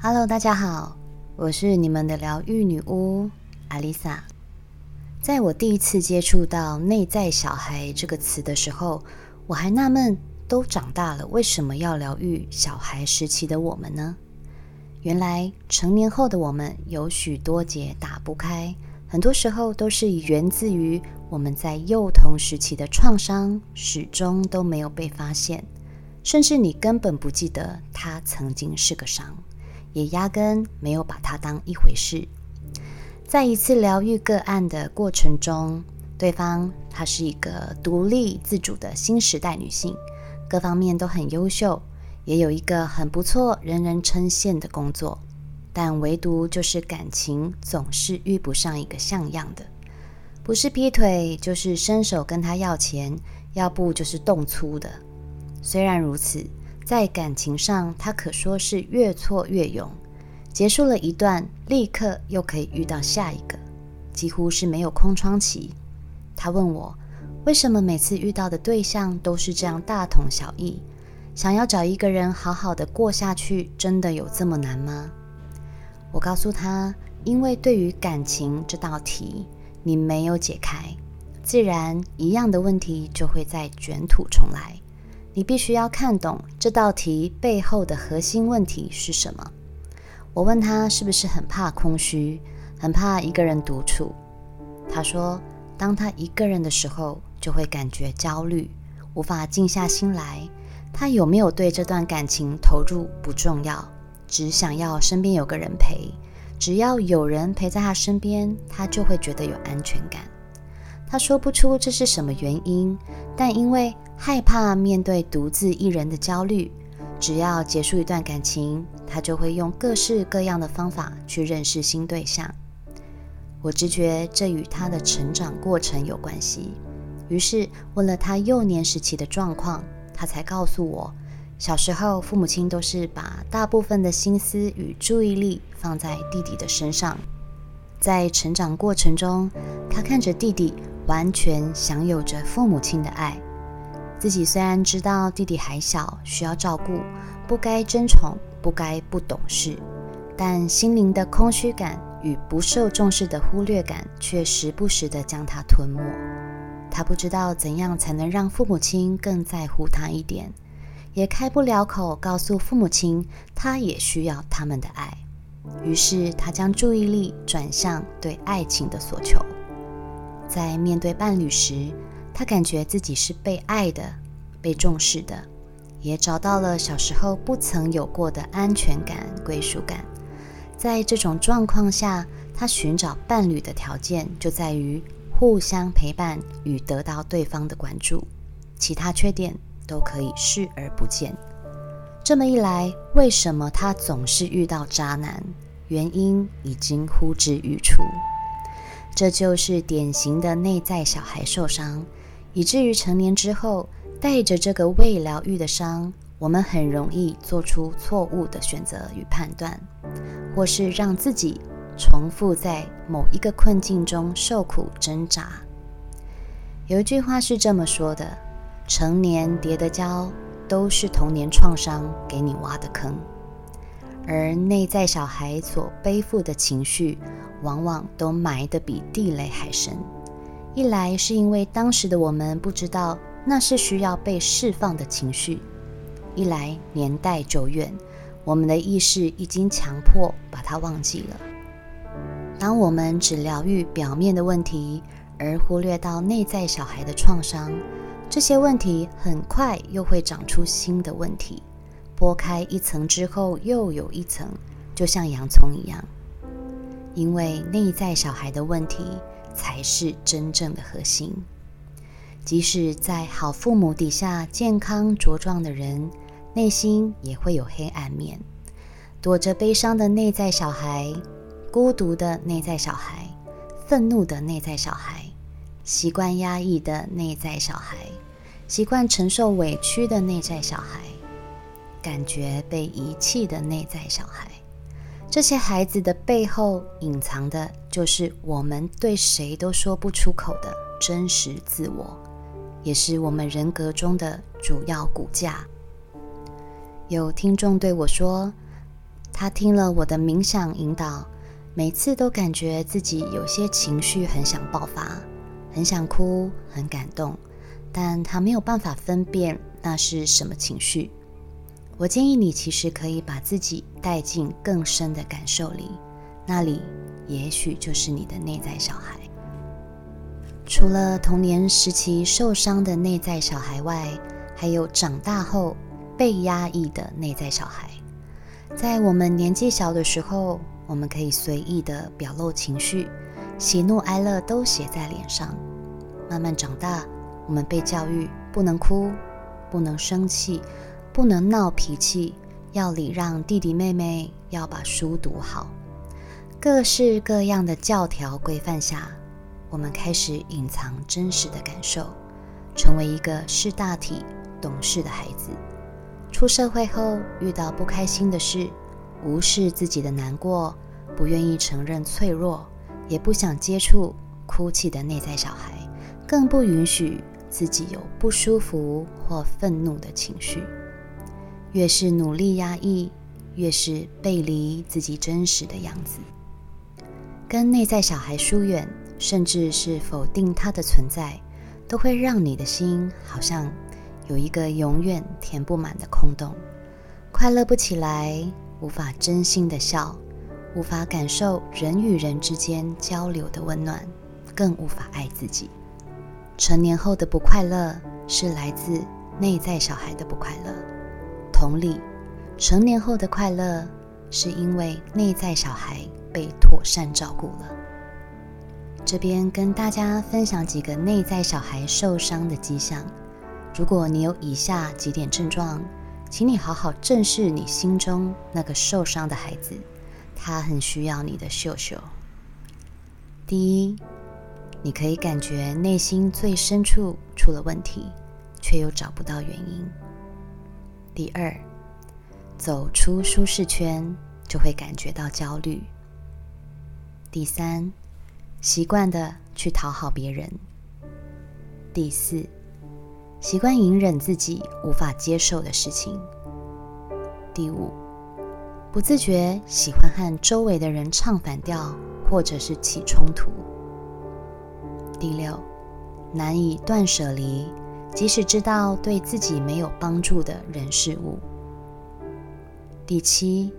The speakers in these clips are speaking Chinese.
Hello，大家好，我是你们的疗愈女巫阿丽萨。在我第一次接触到“内在小孩”这个词的时候，我还纳闷：都长大了，为什么要疗愈小孩时期的我们呢？原来成年后的我们有许多结打不开，很多时候都是源自于我们在幼童时期的创伤，始终都没有被发现，甚至你根本不记得它曾经是个伤。也压根没有把它当一回事。在一次疗愈个案的过程中，对方她是一个独立自主的新时代女性，各方面都很优秀，也有一个很不错、人人称羡的工作，但唯独就是感情总是遇不上一个像样的，不是劈腿，就是伸手跟他要钱，要不就是动粗的。虽然如此。在感情上，他可说是越挫越勇。结束了一段，立刻又可以遇到下一个，几乎是没有空窗期。他问我，为什么每次遇到的对象都是这样大同小异？想要找一个人好好的过下去，真的有这么难吗？我告诉他，因为对于感情这道题，你没有解开，自然一样的问题就会再卷土重来。你必须要看懂这道题背后的核心问题是什么。我问他是不是很怕空虚，很怕一个人独处。他说，当他一个人的时候，就会感觉焦虑，无法静下心来。他有没有对这段感情投入不重要，只想要身边有个人陪。只要有人陪在他身边，他就会觉得有安全感。他说不出这是什么原因，但因为。害怕面对独自一人的焦虑，只要结束一段感情，他就会用各式各样的方法去认识新对象。我直觉这与他的成长过程有关系，于是问了他幼年时期的状况，他才告诉我，小时候父母亲都是把大部分的心思与注意力放在弟弟的身上，在成长过程中，他看着弟弟完全享有着父母亲的爱。自己虽然知道弟弟还小，需要照顾，不该争宠，不该不懂事，但心灵的空虚感与不受重视的忽略感却时不时地将他吞没。他不知道怎样才能让父母亲更在乎他一点，也开不了口告诉父母亲他也需要他们的爱。于是他将注意力转向对爱情的所求，在面对伴侣时。他感觉自己是被爱的、被重视的，也找到了小时候不曾有过的安全感、归属感。在这种状况下，他寻找伴侣的条件就在于互相陪伴与得到对方的关注，其他缺点都可以视而不见。这么一来，为什么他总是遇到渣男？原因已经呼之欲出，这就是典型的内在小孩受伤。以至于成年之后，带着这个未疗愈的伤，我们很容易做出错误的选择与判断，或是让自己重复在某一个困境中受苦挣扎。有一句话是这么说的：“成年叠的跤，都是童年创伤给你挖的坑。”而内在小孩所背负的情绪，往往都埋得比地雷还深。一来是因为当时的我们不知道那是需要被释放的情绪，一来年代久远，我们的意识已经强迫把它忘记了。当我们只疗愈表面的问题，而忽略到内在小孩的创伤，这些问题很快又会长出新的问题，剥开一层之后又有一层，就像洋葱一样。因为内在小孩的问题。才是真正的核心。即使在好父母底下健康茁壮的人，内心也会有黑暗面，躲着悲伤的内在小孩，孤独的内在小孩，愤怒的内在小孩，习惯压抑的内在小孩，习惯承受委屈的内在小孩，感觉被遗弃的内在小孩。这些孩子的背后隐藏的，就是我们对谁都说不出口的真实自我，也是我们人格中的主要骨架。有听众对我说：“他听了我的冥想引导，每次都感觉自己有些情绪很想爆发，很想哭，很感动，但他没有办法分辨那是什么情绪。我建议你其实可以把自己带进更深的感受里，那里也许就是你的内在小孩。除了童年时期受伤的内在小孩外，还有长大后被压抑的内在小孩。在我们年纪小的时候，我们可以随意的表露情绪，喜怒哀乐都写在脸上。慢慢长大，我们被教育不能哭，不能生气，不能闹脾气，要礼让弟弟妹妹，要把书读好。各式各样的教条规范下，我们开始隐藏真实的感受，成为一个识大体、懂事的孩子。出社会后遇到不开心的事，无视自己的难过，不愿意承认脆弱，也不想接触哭泣的内在小孩，更不允许自己有不舒服或愤怒的情绪。越是努力压抑，越是背离自己真实的样子，跟内在小孩疏远，甚至是否定他的存在，都会让你的心好像。有一个永远填不满的空洞，快乐不起来，无法真心的笑，无法感受人与人之间交流的温暖，更无法爱自己。成年后的不快乐是来自内在小孩的不快乐。同理，成年后的快乐是因为内在小孩被妥善照顾了。这边跟大家分享几个内在小孩受伤的迹象。如果你有以下几点症状，请你好好正视你心中那个受伤的孩子，他很需要你的秀秀。第一，你可以感觉内心最深处出了问题，却又找不到原因。第二，走出舒适圈就会感觉到焦虑。第三，习惯的去讨好别人。第四。习惯隐忍自己无法接受的事情。第五，不自觉喜欢和周围的人唱反调，或者是起冲突。第六，难以断舍离，即使知道对自己没有帮助的人事物。第七，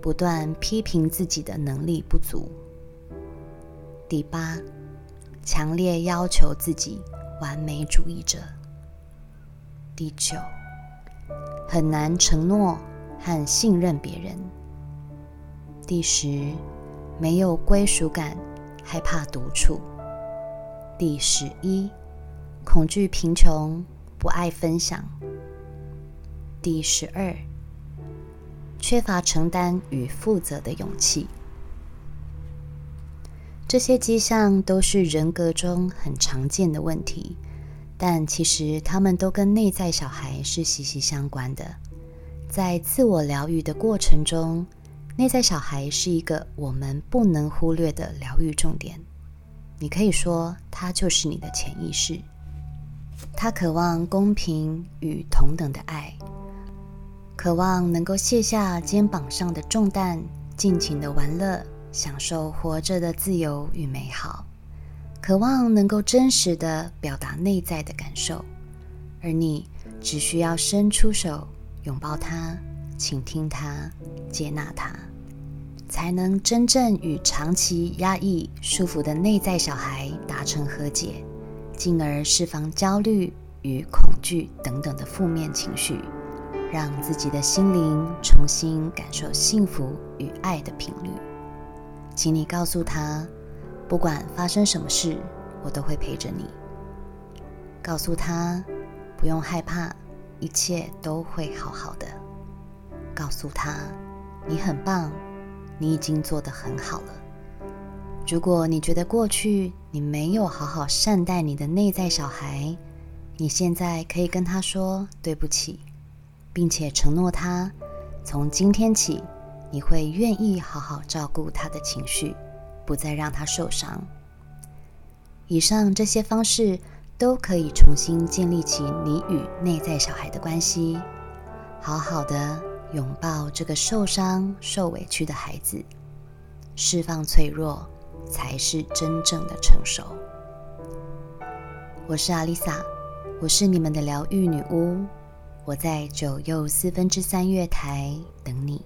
不断批评自己的能力不足。第八，强烈要求自己，完美主义者。第九，很难承诺和信任别人。第十，没有归属感，害怕独处。第十一，恐惧贫穷，不爱分享。第十二，缺乏承担与负责的勇气。这些迹象都是人格中很常见的问题。但其实他们都跟内在小孩是息息相关的。在自我疗愈的过程中，内在小孩是一个我们不能忽略的疗愈重点。你可以说，它就是你的潜意识。他渴望公平与同等的爱，渴望能够卸下肩膀上的重担，尽情的玩乐，享受活着的自由与美好。渴望能够真实的表达内在的感受，而你只需要伸出手拥抱他，倾听他，接纳他，才能真正与长期压抑束缚的内在小孩达成和解，进而释放焦虑与恐惧等等的负面情绪，让自己的心灵重新感受幸福与爱的频率。请你告诉他。不管发生什么事，我都会陪着你。告诉他，不用害怕，一切都会好好的。告诉他，你很棒，你已经做得很好了。如果你觉得过去你没有好好善待你的内在小孩，你现在可以跟他说对不起，并且承诺他，从今天起，你会愿意好好照顾他的情绪。不再让他受伤。以上这些方式都可以重新建立起你与内在小孩的关系，好好的拥抱这个受伤、受委屈的孩子，释放脆弱，才是真正的成熟。我是阿丽萨，我是你们的疗愈女巫，我在九又四分之三月台等你。